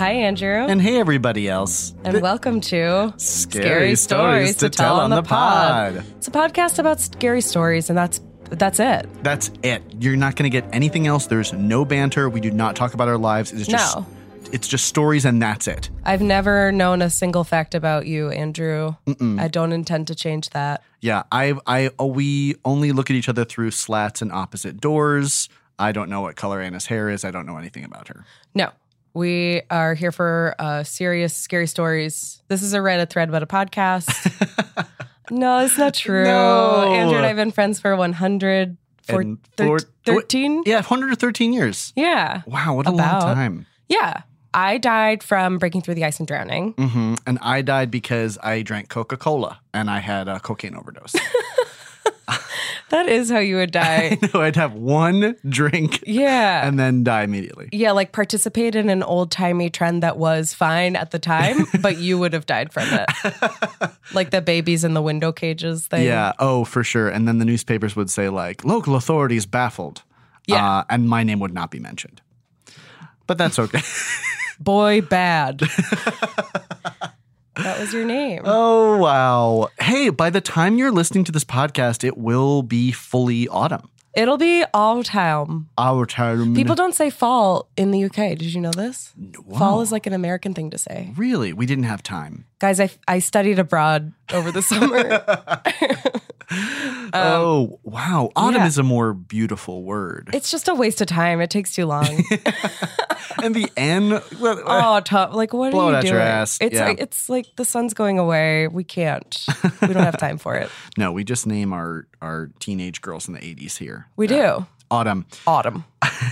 Hi, Andrew. And hey, everybody else. And Th- welcome to Scary Stories to Tell on the Pod. It's a podcast about scary stories, and that's that's it. That's it. You're not going to get anything else. There's no banter. We do not talk about our lives. It's just No. it's just stories and that's it. I've never known a single fact about you, Andrew. I don't intend to change that. Yeah, I I uh, we only look at each other through slats and opposite doors. I don't know what color Anna's hair is. I don't know anything about her. No, we are here for uh, serious, scary stories. This is a Reddit thread about a podcast. no, it's not true. No. Andrew and I have been friends for 100, for thir- 13? Yeah, 113 years. Yeah. Wow, what a About. long time. Yeah. I died from breaking through the ice and drowning. hmm And I died because I drank Coca Cola and I had a cocaine overdose. That is how you would die. no, I'd have one drink Yeah. and then die immediately. yeah, like participate in an old timey trend that was fine at the time, but you would have died from it. like the babies in the window cages thing. Yeah. Oh, for sure. And then the newspapers would say like local authorities baffled. Yeah. Uh, and my name would not be mentioned. But that's okay. Boy bad. That was your name. oh wow. Hey, by the time you're listening to this podcast, it will be fully autumn. It'll be autumn. time. Our time. People don't say fall in the UK. Did you know this? Fall is like an American thing to say. Really, we didn't have time. Guys, I, I studied abroad over the summer. oh wow. Autumn Um, yeah. is a more beautiful word. it's just a waste of time. It takes too long. and the N. Well, Oh, tough. Like, what Blow are you out doing? your ass. It's Yeah. like it's like the sun's going away. We can't. We don't have time for it. no, we just name our our teenage girls in the 80s here. We do. Autumn. Autumn.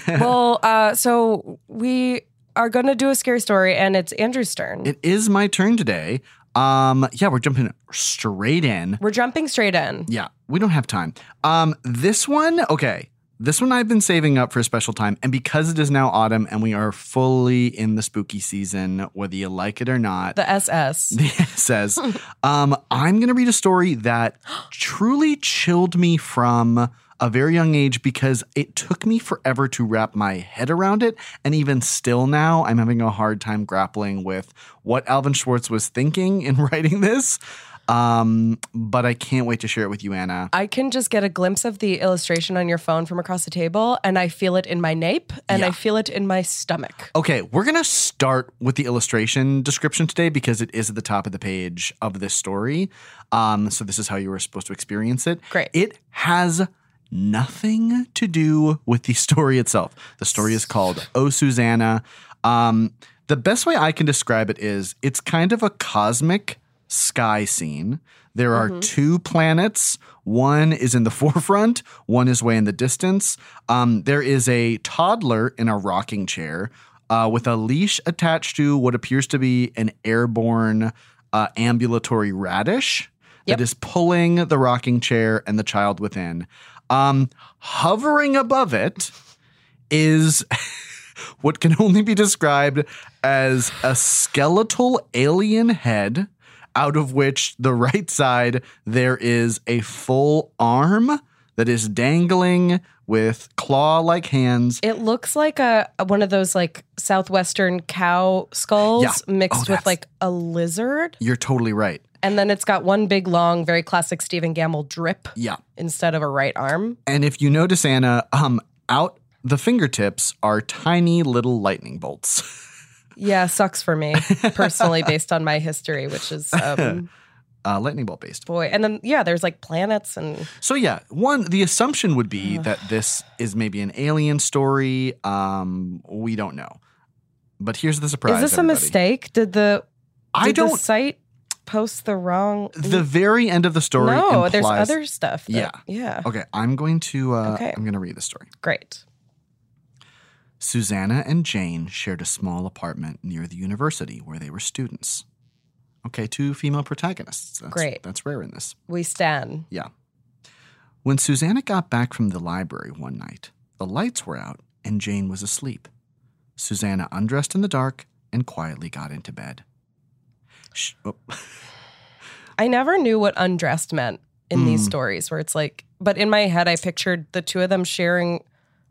well, uh, so we are going to do a scary story, and it's Andrew's turn. It is my turn today. Um, yeah, we're jumping straight in. We're jumping straight in. Yeah, we don't have time. Um, this one, okay. This one I've been saving up for a special time, and because it is now autumn and we are fully in the spooky season, whether you like it or not, The SS. it says, um, I'm going to read a story that truly chilled me from a very young age because it took me forever to wrap my head around it. And even still now, I'm having a hard time grappling with what Alvin Schwartz was thinking in writing this. Um, but I can't wait to share it with you, Anna. I can just get a glimpse of the illustration on your phone from across the table, and I feel it in my nape, and Yeah. I feel it in my stomach. Okay, we're going to start with the illustration description today because it is at the top of the page of this story. Um, so this is how you were supposed to experience it. Great. It has nothing to do with the story itself. The story is called Oh Susanna. Um, the best way I can describe it is it's kind of a cosmic sky scene. There are two planets. One is in the forefront, one is way in the distance. Um, there is a toddler in a rocking chair uh, with a leash attached to what appears to be an airborne uh, ambulatory radish Yep. that is pulling the rocking chair and the child within. Um, hovering above it is what can only be described as a skeletal alien head, out of which the right side there is a full arm that is dangling with claw like hands. It looks like a one of those like southwestern cow skulls Yeah. mixed Oh, with like a lizard. You're totally right. And then it's got one big long, very classic Stephen Gammell drip Yeah. instead of a right arm. And if you notice, Anna, um, out the fingertips are tiny little lightning bolts. Yeah, sucks for me personally, based on my history, which is um, uh, lightning bolt based. Boy, and then yeah, there's like planets and So yeah, one the assumption would be that this is maybe an alien story. Um, we don't know, but here's the surprise. is this a mistake? Did the I don't. the site post the wrong? the very end of the story. no, implies, there's other stuff. that- Yeah. yeah, Okay, I'm going to. Uh, Okay. I'm going to read the story. great. Susanna and Jane shared a small apartment near the university where they were students. Okay, two female protagonists. That's, Great. That's rare in this. We stand. Yeah. When Susanna got back from the library one night, the lights were out and Jane was asleep. Susanna undressed in the dark and quietly got into bed. Oh, I never knew what undressed meant in these Mm. stories where it's like, but in my head, I pictured the two of them sharing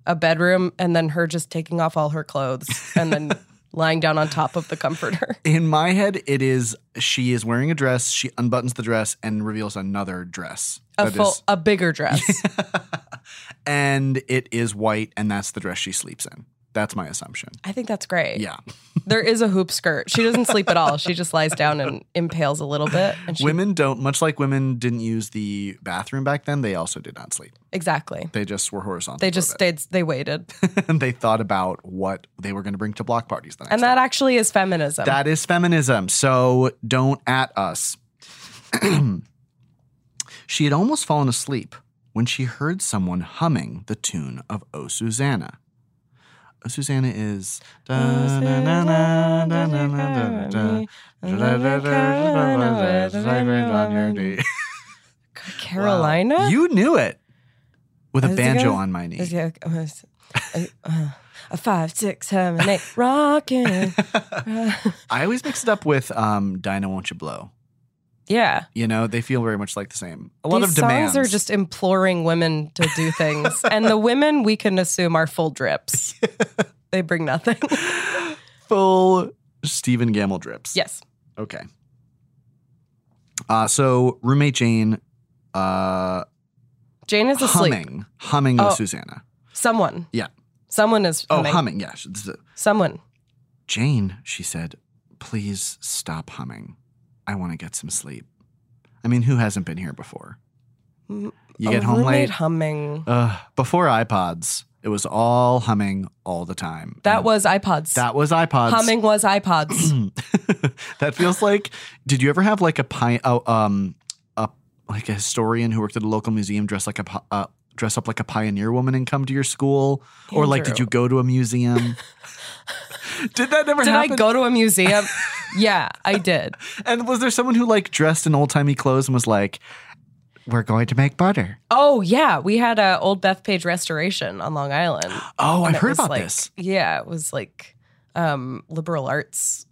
a bedroom and then her just taking off all her clothes and then lying down on top of the comforter. in my head, it is she is wearing a dress, she unbuttons the dress and reveals another dress. A full, is- a bigger dress. and it is white, and that's the dress she sleeps in. That's my assumption. I think that's great. Yeah. There is a hoop skirt. She doesn't sleep at all. She just lies down and impales a little bit. And she, women don't, much like women didn't use the bathroom back then, they also did not sleep. exactly. They just were horizontal. They just stayed. They waited, and they thought about what they were going to bring to block parties the next and that actually is feminism. That is feminism. So don't at us. she had almost fallen asleep when she heard someone humming the tune of O Susanna. Susanna is. Carolina. You knew it with a banjo on my knee. Uh, uh, uh, a five, six, seven, eight, rocking. I always mix it up with um, Dinah Won't You Blow. yeah. You know, they feel very much like the same. A lot These of demands. songs are just imploring women to do things, and the women we can assume are full drips. they bring nothing. full Stephen Gammell drips. yes. Okay. Uh, so roommate Jane uh, Jane is asleep. humming, humming Oh. Susanna. Someone. Yeah. Someone is Oh, humming. humming. Yeah. This is it. Someone. Jane, she said, please stop humming. I want to get some sleep. I mean, who hasn't been here before? You get home late. humming. Uh, before iPods, it was all humming all the time. That And was iPods. that was iPods. Humming was iPods. that feels like. Did you ever have like a pi- oh, um a like a historian who worked at a local museum dress like a uh, dress up like a pioneer woman and come to your school, or like did you go to a museum? did that never did happen? I go to a museum? yeah, I did. and was there someone who like dressed in old timey clothes and was like, "We're going to make butter"? Oh yeah, we had a old Bethpage restoration on Long Island. Oh, I've heard about like- this. Yeah, it was like um, liberal arts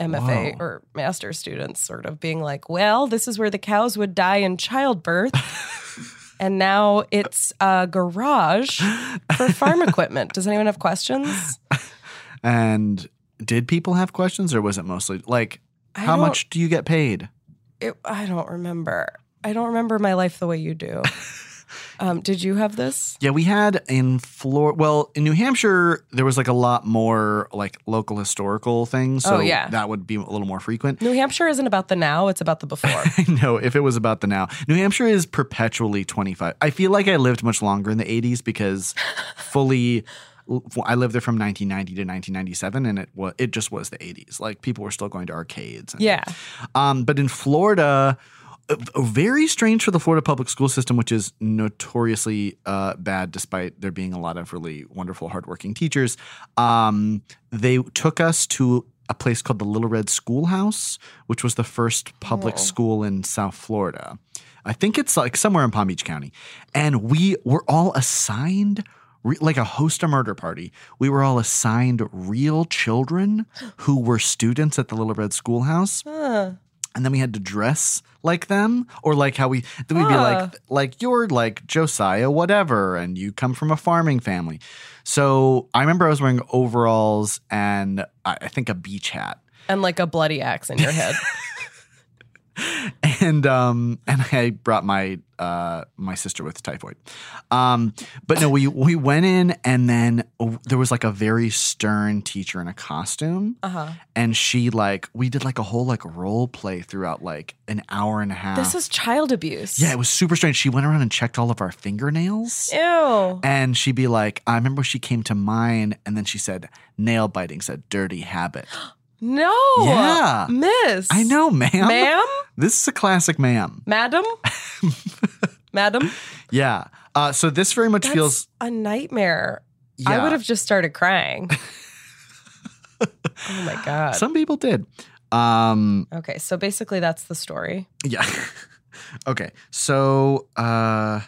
MFA Whoa. or master's students sort of being like, well, this is where the cows would die in childbirth. and now it's a garage for farm equipment. Does anyone have questions? And did people have questions, or was it mostly like, I how much do you get paid? It, I don't remember. I don't remember my life the way you do. Um, did you have this? Yeah, we had in Florida. Well, in New Hampshire, there was like a lot more like local historical things. So Oh, yeah. that would be a little more frequent. New Hampshire isn't about the now; it's about the before. no, if it was about the now. New Hampshire is perpetually 25. I feel like I lived much longer in the 80s because fully I lived there from 1990 to 1997 and it was it just was the 80s. Like people were still going to arcades. And, yeah, Um, but in Florida, very strange for the Florida public school system, which is notoriously uh, bad, despite there being a lot of really wonderful, hardworking teachers. Um, they took us to a place called the Little Red Schoolhouse, which was the first public school in South Florida. I think it's like somewhere in Palm Beach County. And we were all assigned, re- like a host a murder party, we were all assigned real children who were students at the Little Red Schoolhouse and then we had to dress like them or like how we then we'd be like like you're like josiah whatever and you come from a farming family. So i remember i was wearing overalls and i, I think a beach hat. And like a bloody axe in your head. and um and I brought my uh my sister with typhoid. Um but no we we went in and then oh, there was like a very stern teacher in a costume Uh-huh. and she like we did like a whole like role play throughout like an hour and a half. This is child abuse. yeah, it was super strange. She went around and checked all of our fingernails. Ew. And she'd be like, I remember she came to mine and then she said, nail biting's a dirty habit. No. Yeah. Miss. I know, ma'am. Ma'am? This is a classic ma'am. Madam? Madam? Yeah. Uh, so this very much That's feels. a nightmare. Yeah. I would have just started crying. oh my God. Some people did. Um, okay, so basically that's the story. yeah. okay. So, uh,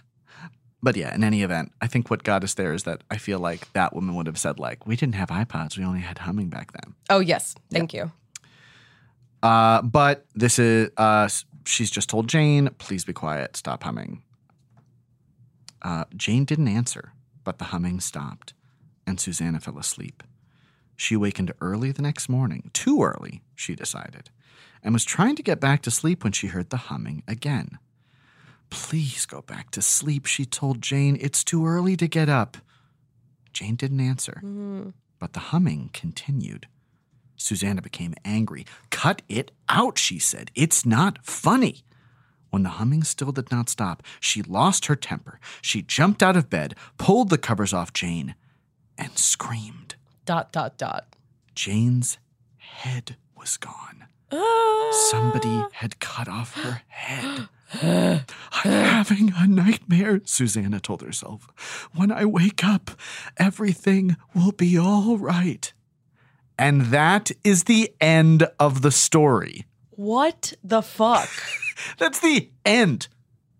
but yeah, in any event, I think what got us there is that I feel like that woman would have said, like, we didn't have iPods. We only had humming back then. Oh, yes. Thank you. Uh, but this is uh, she's just told Jane, please be quiet, stop humming. Uh, Jane didn't answer, but the humming stopped, and Susanna fell asleep. She awakened early the next morning, too early, she decided, and was trying to get back to sleep when she heard the humming again. Please go back to sleep, she told Jane. It's too early to get up. Jane didn't answer, mm-hmm. but the humming continued. Susanna became angry. Cut it out, she said. It's not funny. When the humming still did not stop, she lost her temper. She jumped out of bed, pulled the covers off Jane, and screamed. Dot, dot, dot. Jane's head was gone. Somebody had cut off her head. I'm having a nightmare, Susanna told herself. When I wake up, everything will be all right. And that is the end of the story. What the fuck? That's the end.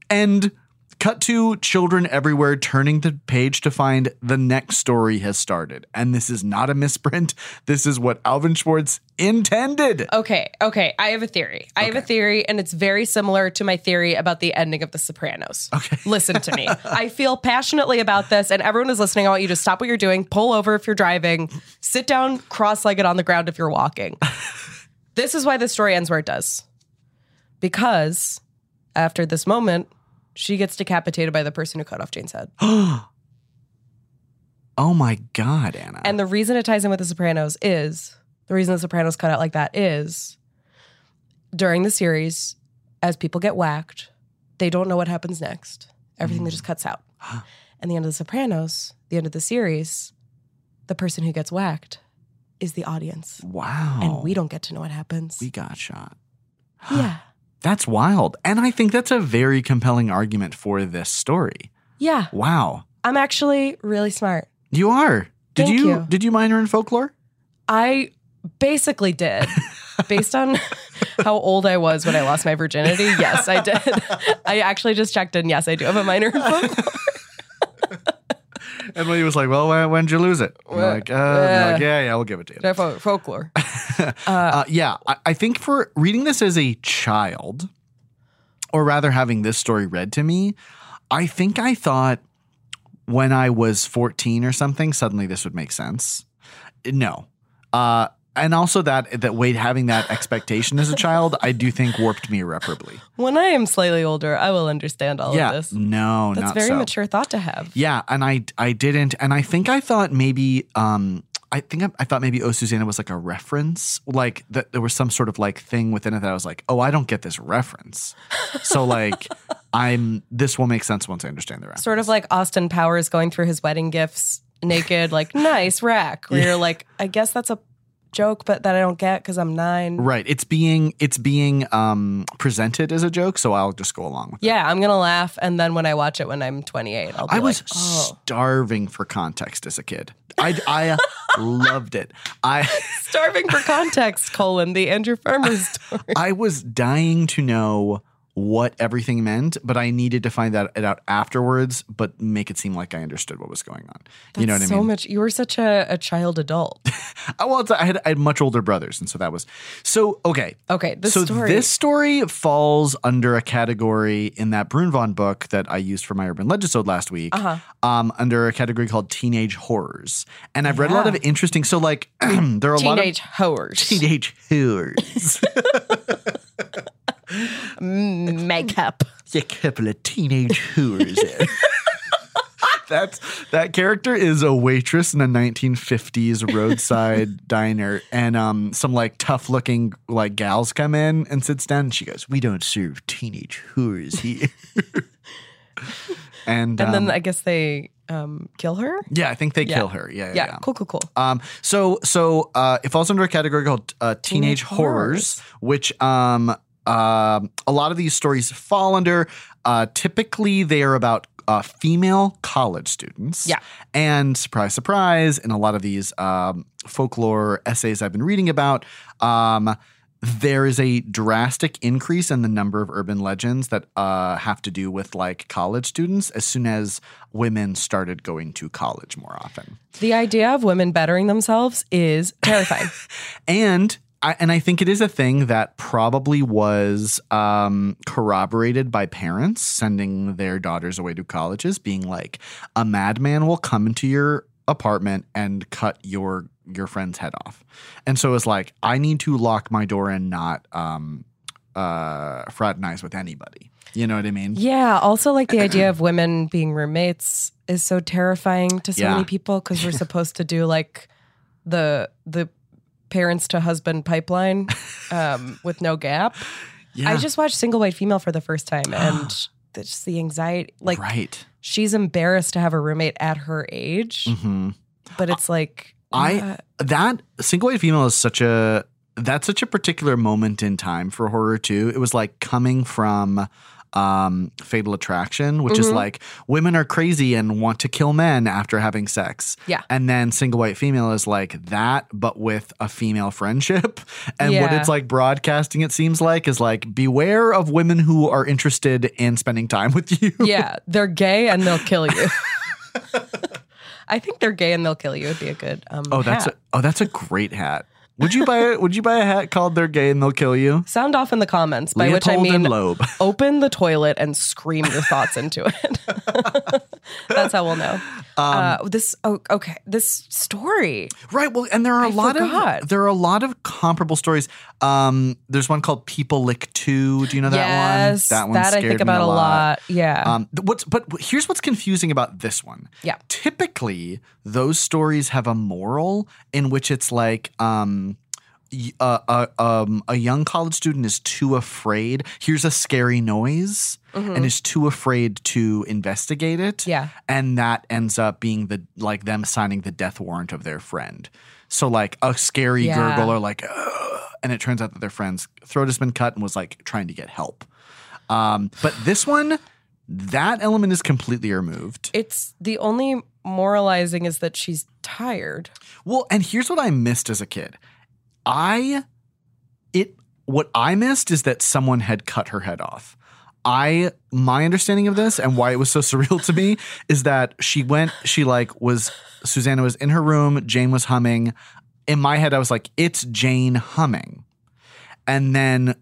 End. Cut to children everywhere turning the page to find the next story has started. And this is not a misprint. This is what Alvin Schwartz intended. Okay, okay. I have a theory. I have a theory, and it's very similar to my theory about the ending of The Sopranos. Okay. Listen to me. I feel passionately about this, and everyone is listening, I want you to stop what you're doing, pull over if you're driving, sit down cross legged on the ground if you're walking. this is why the story ends where it does. Because after this moment, she gets decapitated by the person who cut off Jane's head. Oh my God, Anna. And the reason it ties in with The Sopranos is the reason The Sopranos cut out like that is during the series, as people get whacked, they don't know what happens next. Everything hmm. just cuts out. and the end of The Sopranos, the end of the series, the person who gets whacked is the audience. wow. And we don't get to know what happens. we got shot. yeah. That's wild. And I think that's a very compelling argument for this story. Yeah. Wow. I'm actually really smart. You are. Did you, you. did you minor in folklore? I basically did. Based on how old I was when I lost my virginity, yes, I did. I actually just checked in. Yes, I do have a minor in folklore. Emily was like, "Well, when, when'd you lose it?" I'm like, uh, I'm like, uh, "Yeah, yeah, we'll give it to you." Folklore. Uh, yeah, I, I think for reading this as a child, or rather having this story read to me, I think I thought when I was 14 or something, suddenly this would make sense. No. Uh, and also that that Wade having that expectation as a child, I do think warped me irreparably. When I am slightly older, I will understand all yeah, of this. no, That's very so. mature thought to have. Yeah, and I I didn't, and I think I thought maybe um I think I, I thought maybe Oh Susanna was like a reference, like that there was some sort of like thing within it that I was like, oh, I don't get this reference, so like I'm this will make sense once I understand the reference. Sort of like Austin Powers going through his wedding gifts naked, like, nice rack, where you're like, I guess that's a joke, but that I don't get because I'm nine. right. It's being it's being um presented as a joke, so I'll just go along with it. Yeah, I'm going to laugh. And then when I watch it when I'm 28, I'll be I was like, oh. starving for context as a kid. I I loved it. I. Starving for context, colon, the Andrew Farmer story. I was dying to know what everything meant, but I needed to find that out afterwards, but make it seem like I understood what was going on. you know what I mean? so much. You were such a, a child adult. Uh, well, I, had, I had much older brothers, and so that was so okay. Okay, this so story. this story falls under a category in that Brunvand book that I used for my urban legisode last week, Uh-huh. um, under a category called teenage horrors. And I've read a lot of interesting. So like there are a lot of Teenage horrors. teenage horrors. Mm, Makeup. a couple of teenage whores. That's that character is a waitress in a 1950s roadside diner, and um, some like tough looking like gals come in and sits down, and she goes, "We don't serve teenage whores here." and And then um, I guess they um, kill her. yeah, I think they Yeah. kill her. Yeah, yeah, Yeah, yeah. cool, cool, cool. Um, so so uh, it falls under a category called uh, teenage, Teenage horrors, which um, um a lot of these stories fall under. Uh, typically, they are about uh, female college students. Yeah. and surprise, surprise, in a lot of these um, folklore essays I've been reading about. Um, there is a drastic increase in the number of urban legends that uh, have to do with like college students as soon as women started going to college more often. The idea of women bettering themselves is terrifying. and I, and I think it is a thing that probably was um, corroborated by parents sending their daughters away to colleges, being like, a madman will come into your apartment and cut your your friend's head off. And so it's like, I need to lock my door and not um, uh, fraternize with anybody. You know what I mean? yeah. Also, like the idea of women being roommates is so terrifying to so Yeah. many people because we're supposed to do like the the parents to husband pipeline um, with no gap. Yeah. I just watched Single White Female for the first time and just the anxiety. Like right. she's embarrassed to have a roommate at her age, hmm but it's like I uh, that single white female is such a that's such a particular moment in time for horror too. It was like coming from um fatal attraction which is Mhm. like women are crazy and want to kill men after having sex Yeah. and then single white female is like that but with a female friendship and what it's like broadcasting it seems like is like beware of women who are interested in spending time with you yeah, they're gay and they'll kill you. I think they're gay and they'll kill you would be a good um oh that's hat. a, oh that's a great hat would you buy would you buy a hat called they're gay and they'll kill you Sound off in the comments, by which I mean Loeb. open the toilet and scream your thoughts into it. That's how we'll know. Um, uh, this oh, okay. This story. Right. Well, and there are a I lot forgot. of there are a lot of comparable stories. Um, there's one called People Lick Two. Do you know that yes, one? That one that I think about a lot. Yeah. Um, what's but here's what's confusing about this one. Yeah. Typically, those stories have a moral in which it's like, um, uh, uh, um, a young college student is too afraid. Here's a scary noise, and is too afraid to investigate it. Mm-hmm. Yeah. and that ends up being the like them signing the death warrant of their friend. So like a scary Yeah. gurgle or like, "Ugh," and it turns out that their friend's throat has been cut and was like trying to get help. Um, but this one, that element is completely removed. it's the only moralizing is that she's tired. Well, and here's what I missed as a kid. I it what I missed is that someone had cut her head off. I my understanding of this and why it was so surreal to me is that she went she like was Susanna was in her room, Jane was humming. In my head I was like it's Jane humming. And then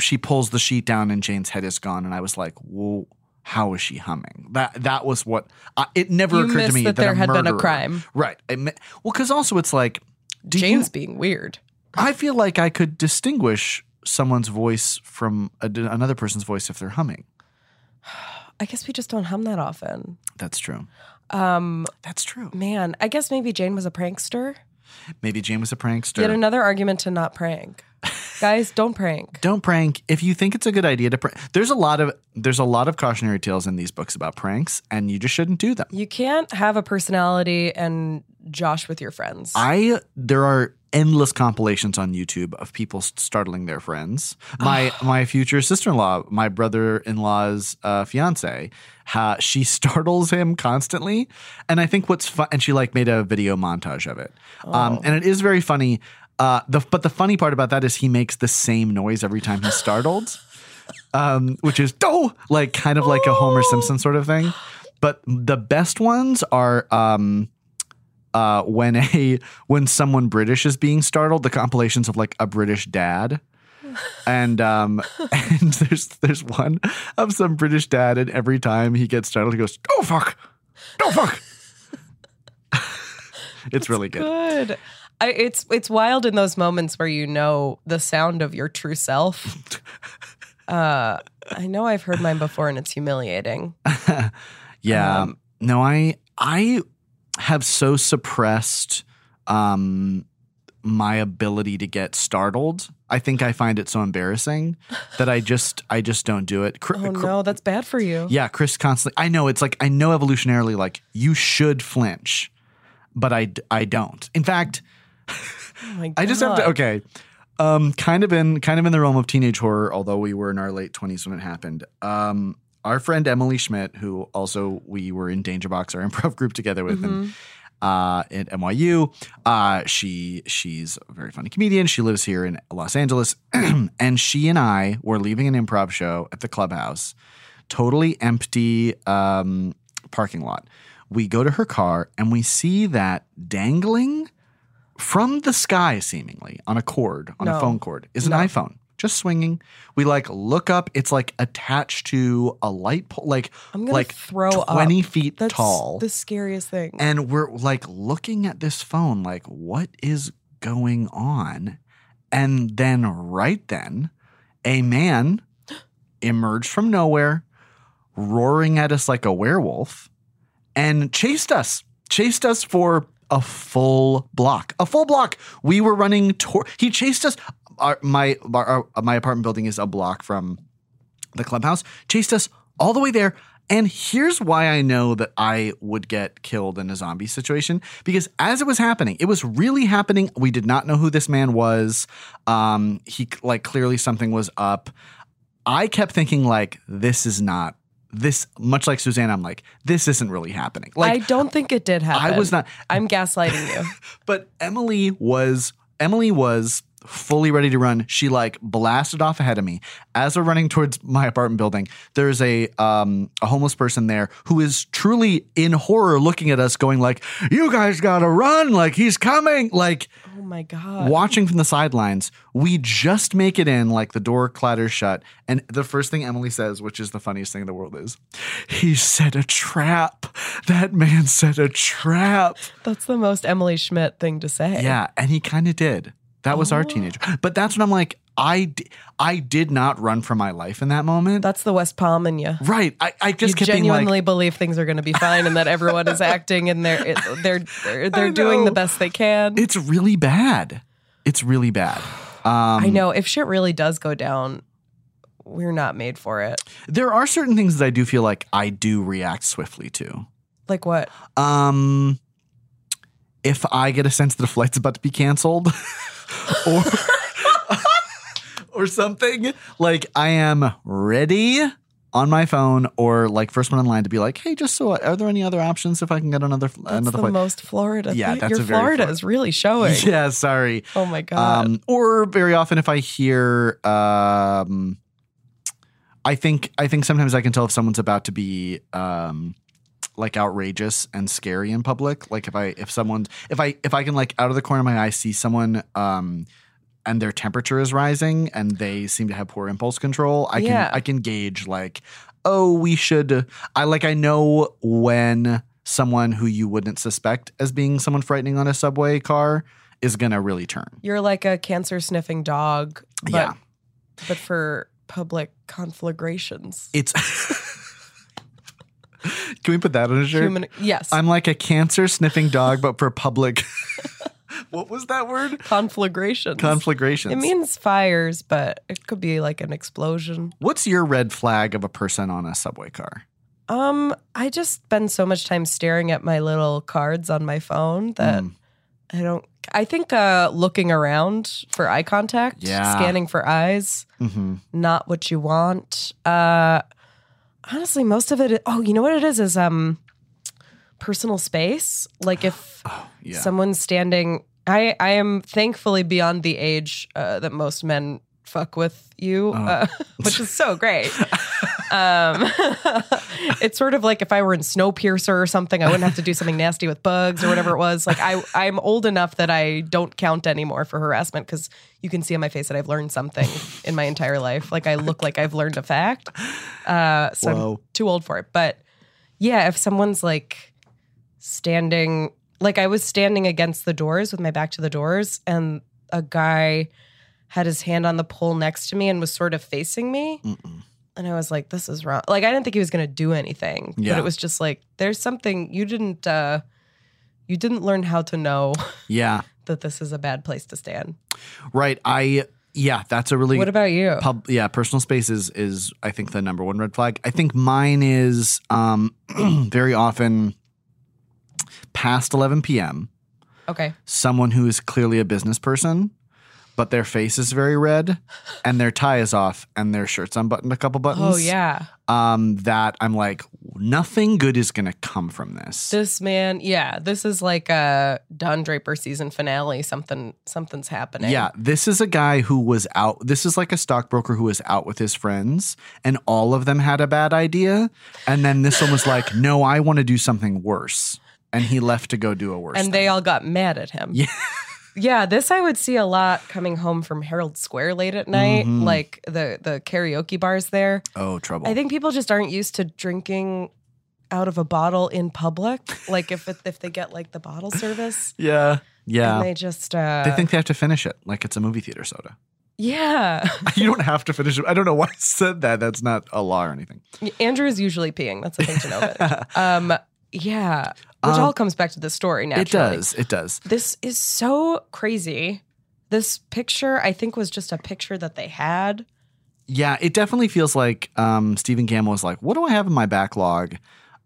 she pulls the sheet down and Jane's head is gone and I was like, "Well, how is she humming?" That that was what I, it never You occurred to me that there a had been a crime. Right. It well, because also it's like, Jane's you, being weird. I feel like I could distinguish someone's voice from a, another person's voice if they're humming. I guess we just don't hum that often. That's true. Um, That's true. man, I guess maybe Jane was a prankster. Maybe Jane was a prankster. Yet another argument to not prank. Guys, don't prank. Don't prank if you think it's a good idea to prank. There's a lot of there's a lot of cautionary tales in these books about pranks, and you just shouldn't do them. You can't have a personality and josh with your friends. I there are endless compilations on YouTube of people startling their friends. My my future sister in law, my brother in law's uh, fiance, ha, she startles him constantly, and I think what's fun, and she like made a video montage of it, um, and it is very funny. Uh, the but the funny part about that is he makes the same noise every time he's startled, um, which is oh like kind of like a Homer Simpson sort of thing. But the best ones are um, uh, when a when someone British is being startled, the compilations of like a British dad. And um and there's there's one of some British dad, and every time he gets startled, he goes, "Oh fuck, oh fuck." it's really good. Good. I, it's it's wild in those moments where you know the sound of your true self. Uh, I know I've heard mine before, and it's humiliating. yeah. Um, no, I I have so suppressed um my ability to get startled. I think I find it so embarrassing that I just I just don't do it. Cr- Oh no, that's bad for you. Yeah, Chris constantly. I know it's like I know evolutionarily like you should flinch, but I I don't. In fact, Oh I just have to okay. Um, kind of in kind of in the realm of teenage horror, although we were in our late twenties when it happened. Um, our friend Emily Schmidt, who also we were in Danger Box, our improv group together with, and uh, at NYU. Uh, she she's a very funny comedian. She lives here in Los Angeles, and she and I were leaving an improv show at the clubhouse, totally empty um, parking lot. We go to her car and we see that dangling from the sky, seemingly on a cord, on a phone cord, is an No. iPhone. Just swinging. We like look up. It's like attached to a light pole, like I'm gonna like throw up. twenty feet That's tall the scariest thing. and we're like looking at this phone like what is going on and then right then a man emerged from nowhere roaring at us like a werewolf and chased us chased us for a full block a full block we were running toward he chased us our, my our, my apartment building is a block from the clubhouse, chased us all the way there. And here's why I know that I would get killed in a zombie situation because as it was happening, it was really happening. We did not know who this man was. Um, he like clearly something was up. I kept thinking like this is not this much like Suzanne. I'm like this isn't really happening. Like I don't think it did happen. I was not. I'm gaslighting you. But Emily was Emily was fully ready to run. She like blasted off ahead of me. As we're running towards my apartment building, there's a um a homeless person there who is truly in horror looking at us going like, "You guys got to run, like he's coming." Like oh my god. watching from the sidelines. We just make it in like the door clatters shut and the first thing Emily says, which is the funniest thing in the world is, "He set a trap. That man set a trap." That's the most Emily Schmidt thing to say. Yeah, and he kind of did. That was our Oh. teenager. But that's when I'm like, I, d- I did not run for my life in that moment. That's the West Palm in you. right. I, I just you genuinely like, believe things are going to be fine and that everyone is acting and they're they're they're, they're doing the best they can. it's really bad. It's really bad. Um, I know if shit really does go down, we're not made for it. There are certain things that I do feel like I do react swiftly to. Like what? Um, if I get a sense that a flight's about to be canceled, or or something, like I am ready on my phone or like first one online to be like, hey, just so are there any other options if I can get another That's another the flight? most Florida. Yeah, thing. that's Your Florida Flor- is really showing. yeah, sorry. Oh my god. Um, or very often if I hear, um, I think I think sometimes I can tell if someone's about to be um, like outrageous and scary in public. Like if I if someone if I if I can like out of the corner of my eye see someone um, and their temperature is rising and they seem to have poor impulse control, I can I can gauge like oh we should I like I know when someone who you wouldn't suspect as being someone frightening on a subway car is gonna really turn. You're like a cancer sniffing dog, but Yeah. but for public conflagrations. It's. Can we put that on a shirt? Human, yes, I'm like a cancer sniffing dog, but for public. what was that word? conflagrations. Conflagrations. It means fires, but it could be like an explosion. What's your red flag of a person on a subway car? Um, I just spend so much time staring at my little cards on my phone that Mm. I don't. I think uh, looking around for eye contact, Yeah. scanning for eyes, hmm not what you want. Uh, honestly, most of it. Oh, you know what it is? Is um, personal space. Like if Oh, yeah. someone's standing. I I am thankfully beyond the age uh, that most men fuck with you, Oh. uh, which is so great. um, it's sort of like if I were in Snowpiercer or something, I wouldn't have to do something nasty with bugs or whatever it was. Like I I'm old enough that I don't count anymore for harassment because you can see on my face that I've learned something in my entire life. Like I look like I've learned a fact. Uh, so I'm too old for it. But yeah, if someone's like standing like I was standing against the doors with my back to the doors and a guy had his hand on the pole next to me and was sort of facing me. Mm-mm. And I was like, this is wrong. Like, I didn't think he was going to do anything. Yeah. But it was just like, there's something you didn't, uh, you didn't learn how to know Yeah. that this is a bad place to stand. Right. I yeah, that's a really What about you? pub yeah, personal space is is I think the number one red flag. I think mine is um very often past 11 p.m. okay. someone who is clearly a business person, but their face is very red and their tie is off and their shirt's unbuttoned a couple buttons. Oh, yeah. Um, that I'm like, nothing good is gonna come from this. This man, yeah, this is like a Don Draper season finale. Something, something's happening. Yeah, this is a guy who was out. This is like a stockbroker who was out with his friends, and all of them had a bad idea. And then this one was like, "No, I want to do something worse," and he left to go do a worse. and thing. they all got mad at him. Yeah. Yeah, this I would see a lot coming home from Herald Square late at night, Mhm. like the the karaoke bars there. oh trouble. I think people just aren't used to drinking out of a bottle in public. Like if it, if they get like the bottle service, yeah, yeah. and they just uh, they think they have to finish it like it's a movie theater soda. yeah. you don't have to finish it. I don't know why I said that. That's not a law or anything. Andrew is usually peeing. That's the thing to know. Um, yeah, which Um, all comes back to the story. Naturally, It does. It does. This is so crazy. This picture, I think, was just a picture that they had. Yeah, it definitely feels like um, Stephen Gammell was like, "What do I have in my backlog?"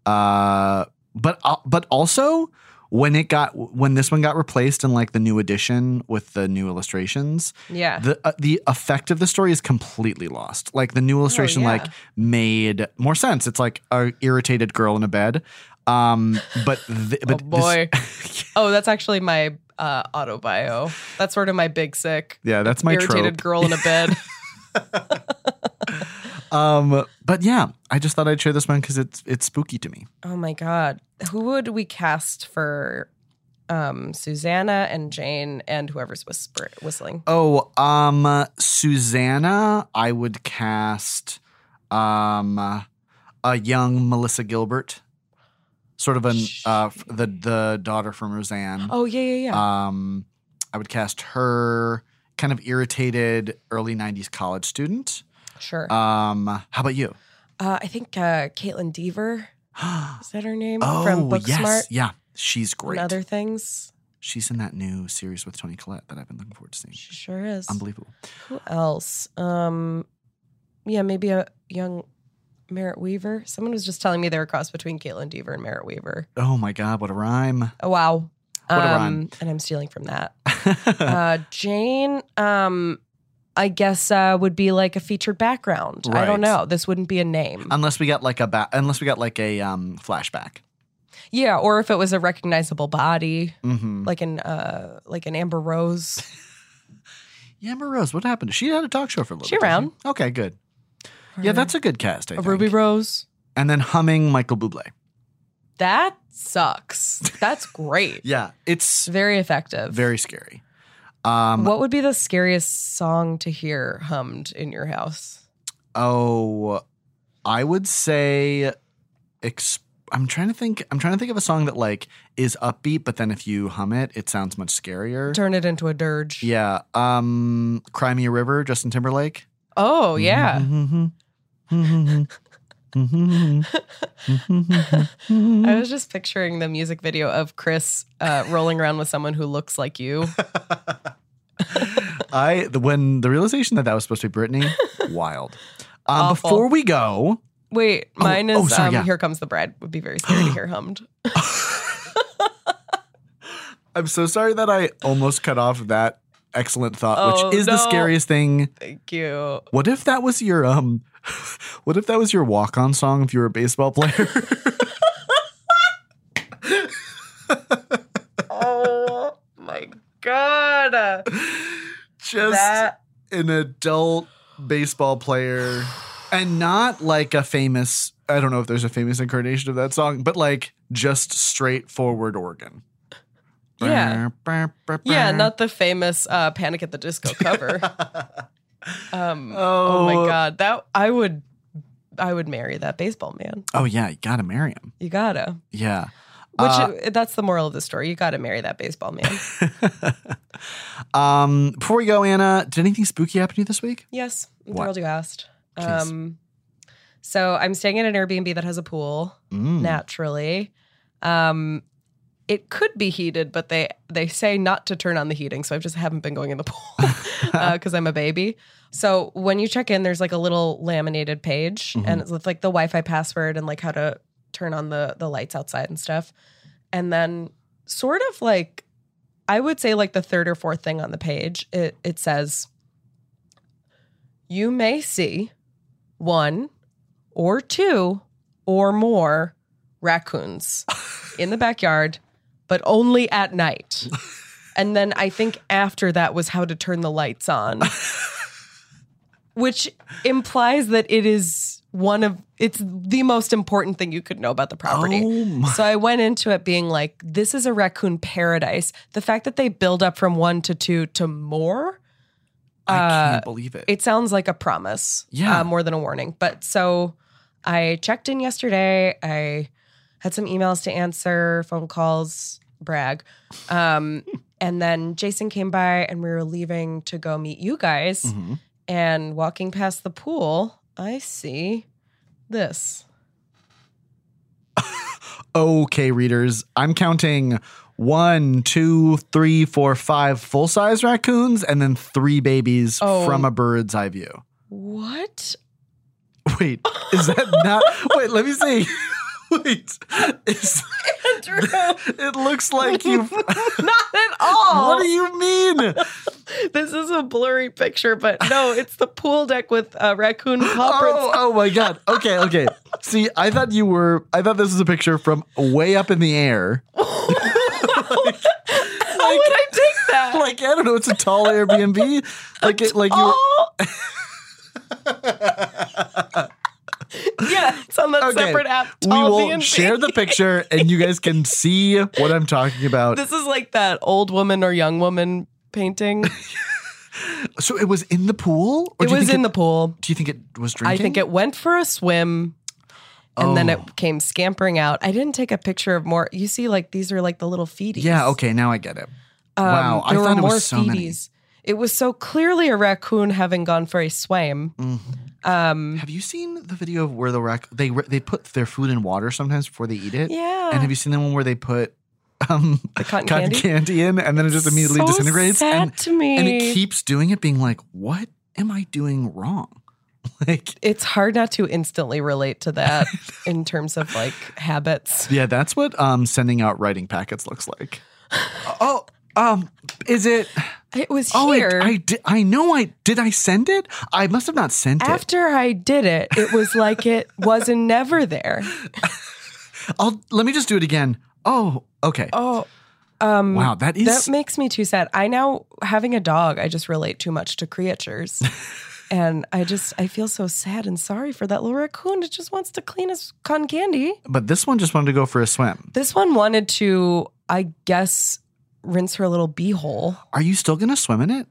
Uh, but uh, but also when it got when this one got replaced in like the new edition with the new illustrations, Yeah. the uh, the effect of the story is completely lost. Like the new illustration, Oh, yeah. like made more sense. It's like a irritated girl in a bed. Um, but th- but oh boy. this- oh, that's actually my uh, auto bio. That's sort of my big sick. yeah, that's my irritated trope. girl in a bed. Um, but yeah, I just thought I'd share this one because it's it's spooky to me. oh my god. Who would we cast for um, Susanna and Jane and whoever's whisper- whistling? Oh, um, Susanna, I would cast um a young Melissa Gilbert, sort of an uh the the daughter from Roseanne. Oh yeah, yeah, yeah. Um, I would cast her, kind of irritated early '90s college student. sure. Um, how about you? Uh, I think uh, Kaitlyn Dever is that her name oh, from yes, Booksmart yeah, she's great. and other things. She's in that new series with Toni Collette that I've been looking forward to seeing. She sure is. Unbelievable. Who else? Um, yeah, maybe a young Merritt Weaver. Someone was just telling me they're a cross between Kaitlyn Dever and Merritt Weaver. Oh my God, what a rhyme! Oh wow. What a um, rhyme. And I'm stealing from that. uh, Jane, um, I guess uh, would be like a featured background. I don't know. This wouldn't be a name. unless we got like a ba- unless we got like a um flashback. yeah, or if it was a recognizable body, Mm-hmm. like an uh, like an Amber Rose. Yeah, Amber Rose, what happened? She had a talk show for a little She bit. around. Okay, good. Yeah, that's a good cast. I a think. Ruby Rose. and then humming Michael Bublé. That sucks. That's great. Yeah, it's Very effective. very scary. Um, what would be the scariest song to hear hummed in your house? oh, I would say, ex- I'm trying to think. I'm trying to think of a song that like is upbeat, but then if you hum it, it sounds much scarier. Turn it into a dirge. Yeah. Um, Cry Me a River, Justin Timberlake. Oh yeah. I was just picturing the music video of Chris uh, rolling around with someone who looks like you. I the, when the realization that that was supposed to be Britney, wild. Um, Awful. before we go, Wait, mine is oh, sorry, um, yeah. "Here Comes the Bride." Would be very scary to hear hummed. I'm so sorry that I almost cut off that excellent thought, Oh, which is the scariest thing. Thank you. What if that was your um? What if that was your walk-on song if you were a baseball player? Oh my god. Just That an adult baseball player, and not like a famous. I don't know if there's a famous incarnation of that song, but like just straightforward organ. Yeah. Yeah, not the famous uh, Panic at the Disco cover. um, oh. my Oh. god, that I would, I would marry that baseball man. Oh yeah, you gotta marry him. You gotta. Yeah. Which Uh, that's the moral of the story. You got to marry that baseball man. Um, before we go, Anna, did anything spooky happen to you this week? yes, I'm What? thrilled you asked. Um, so I'm staying in an Airbnb that has a pool. Mm. Naturally, um, it could be heated, but they they say not to turn on the heating. So I just haven't been going in the pool uh, because I'm a baby. So when you check in, there's like a little laminated page, mm-hmm. and it's with like the Wi-Fi password and like how to turn on the the lights outside and stuff. And then sort of like I would say like the third or fourth thing on the page, it it says you may see one or two or more raccoons in the backyard, but only at night. And then I think after that was how to turn the lights on, which implies that it is one of it's the most important thing you could know about the property. Oh. So I went into it being like, this is a raccoon paradise. The fact that they build up from one to two to more, I uh, can't believe it. it sounds like a promise. Yeah. uh, more than a warning. But so I checked in yesterday. I had some emails to answer, phone calls, brag. Um, and then Jason came by and we were leaving to go meet you guys. Mhm. And walking past the pool, I see this. Okay, readers, I'm counting one, two, three, four, five full size raccoons and then three babies Oh. from a bird's eye view. What? Wait, is that not? Wait, let me see. Wait, is, Andrew, it looks like you've. not at all. What do you mean? this is a blurry picture, but no, it's the pool deck with uh, raccoon paw prints. Oh, oh my god. Okay, okay. See, I thought you were. I thought this was a picture from way up in the air. How would I take that? Like I don't know. It's a tall Airbnb. Like it. Like you. Oh. yeah, it's on that Okay, separate app. We will share the picture, and you guys can see what I'm talking about. This is like that old woman or young woman painting. So it was in the pool. Or it was in the pool. Do you think it was drinking? I think it went for a swim. And then Oh. it came scampering out. I didn't take a picture of more. You see, like these are like the little feeties. Yeah. Okay. Now I get it. Um, Wow, I there thought were it was more so many. It was so clearly a raccoon having gone for a swim. Mm-hmm. Um, Have you seen the video of where the rac they they put their food in water sometimes before they eat it? yeah. And have you seen the one where they put um The cotton candy? in and then it just immediately So disintegrates? sad and, to me. and it keeps doing it, being like, "What am I doing wrong?" Like, it's hard not to instantly relate to that in terms of like habits. yeah, that's what um sending out writing packets looks like. oh, um, is it? It was Oh, here. I, I did. I know. I did. I send it. I must have not sent it. After I did it, it was like it wasn't never there. I'll let me just do it again. Oh, okay. Oh, um, wow, that is that makes me too sad. I now having a dog, I just relate too much to creatures. and I just I feel so sad and sorry for that little raccoon. It just wants to clean his cotton candy. But this one just wanted to go for a swim. This one wanted to, I guess, rinse her little beehole. Are you still going to swim in it?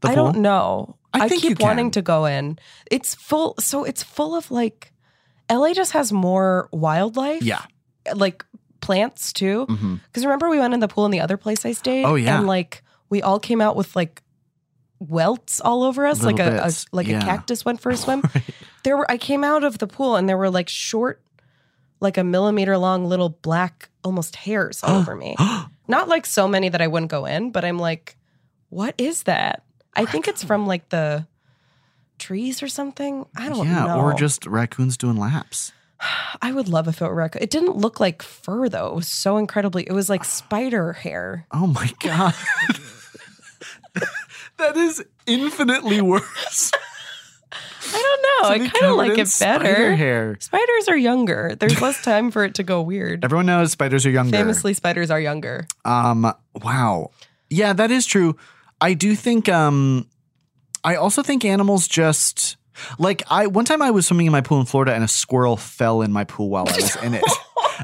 The I pool? don't know. I I, keep wanting to go in. It's full so it's full of like LA just has more wildlife. Yeah. Like plants too. Mm-hmm. Because remember we went in the pool in the other place I stayed? Oh, yeah. And like we all came out with like welts all over us. Little like a, a like yeah. a cactus went for a swim. Right. There were I came out of the pool and there were like short, like a millimeter long little black almost hairs all over me. Not like so many that I wouldn't go in, but I'm like, what is that? I think it's from like the trees or something. I don't yeah, know. or just raccoons doing laps. I would love if it were raccoon. It didn't look like fur though. It was so incredibly. It was like spider hair. Oh my god. that is infinitely worse. I don't know. I kind of like it spider better. hair. Spiders are younger. There's less time for it to go weird. Everyone knows spiders are younger. Famously, spiders are younger. Um wow. Yeah, that is true. I do think um I also think animals just like I one time I was swimming in my pool in Florida and a squirrel fell in my pool while I was in it.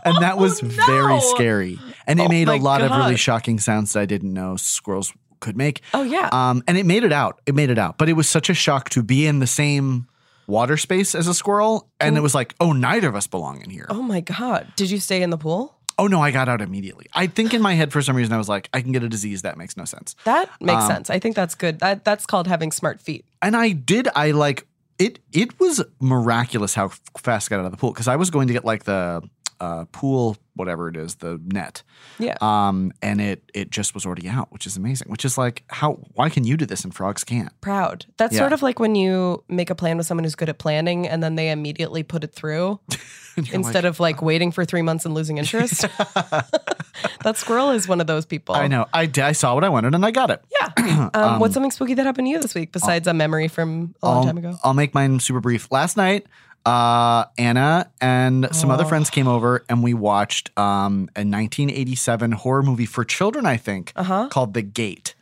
And that was Oh, very scary. And it Oh made a lot of really shocking sounds that I didn't know squirrels could make. Oh yeah. Um, and it made it out. It made it out. But it was such a shock to be in the same water space as a squirrel. And it was like, oh, neither of us belong in here. oh my god. Did you stay in the pool? Oh no, I got out immediately. I think in my head for some reason I was like, I can get a disease that makes no sense. That makes Um, sense. I think that's good. That that's called having smart feet. And I did. I like it. It was miraculous how fast I got out of the pool because I was going to get like the uh, pool, whatever it is, the net. Yeah. Um, and it it just was already out, which is amazing. Which is like, how? Why can you do this and frogs can't? Proud. That's Yeah. sort of like when you make a plan with someone who's good at planning and then they immediately put it through instead like, of like waiting for three months and losing interest. that squirrel is one of those people. I know. I. I saw what I wanted and I got it. Yeah. Um, what's something spooky that happened to you this week besides a memory from a long I'll, time ago? I'll make mine super brief. Last night, uh, Anna and some other Oh. friends came over and we watched um, a 1987 horror movie for children, I think, Uh-huh. called The Gate,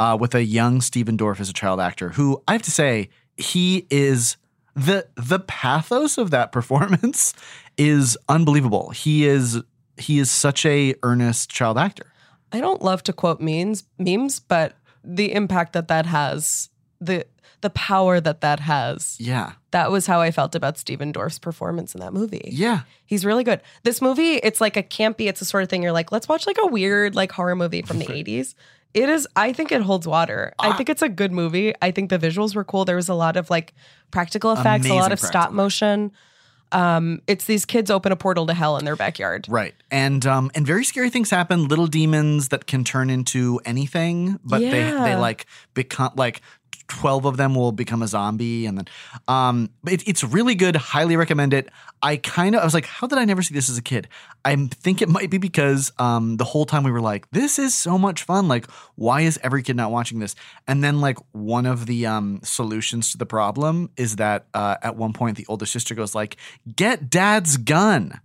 uh, with a young Stephen Dorff as a child actor. Who I have to say, he is the the pathos of that performance is unbelievable. He is he is such a earnest child actor. I don't love to quote memes, memes, but the impact that that has, the the power that that has. Yeah, That was how I felt about Stephen Dorff's performance in that movie. yeah. He's really good. This movie, it's like a campy, it's the sort of thing you're like, let's watch like a weird like horror movie from the 80s. It is, I think it holds water. I Ah. think it's a good movie. I think the visuals were cool. There was a lot of like practical effects, a lot of stop motion. Um, it's these kids open a portal to hell in their backyard. Right. And um and very scary things happen, little demons that can turn into anything, but they they like become like 12 of them will become a zombie and then um but it, it's really good highly recommend it. I kind of i was like how did i never see this as a kid? I think it might be because um the whole time we were like this is so much fun like why is every kid not watching this? And then like one of the um solutions to the problem is that uh at one point the older sister goes like get dad's gun.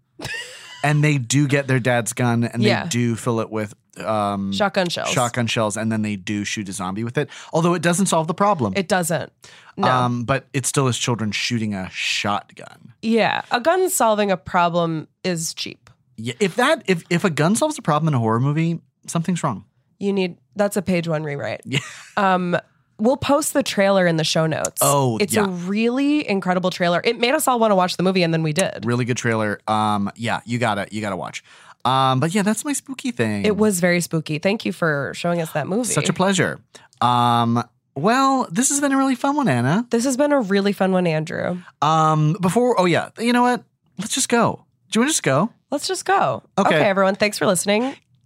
And they do get their dad's gun and Yeah. they do fill it with um, Shotgun shells. shotgun shells and then they do shoot a zombie with it although it doesn't solve the problem It doesn't. No. um, but it still is children shooting a shotgun yeah. A gun solving a problem is cheap. yeah, if that if, if a gun solves a problem in a horror movie something's wrong You need, that's a page one rewrite. Yeah. Um, we'll post the trailer in the show notes. Oh, it's yeah. a really incredible trailer. It made us all want to watch the movie, and then we did. really good trailer um, yeah you gotta you gotta watch um, but yeah that's my spooky thing It was very spooky. Thank you for showing us that movie. such a pleasure um, well this has been a really fun one anna this has been a really fun one, Andrew. um, before oh yeah you know what let's just go do you want to just go Let's just go. Okay. everyone. Thanks for listening.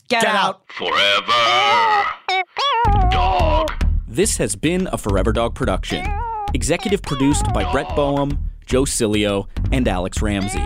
Get, Get out. out. Forever. Dog. This has been a Forever Dog production. Executive produced by Brett Boehm, Joe Cilio, and Alex Ramsey.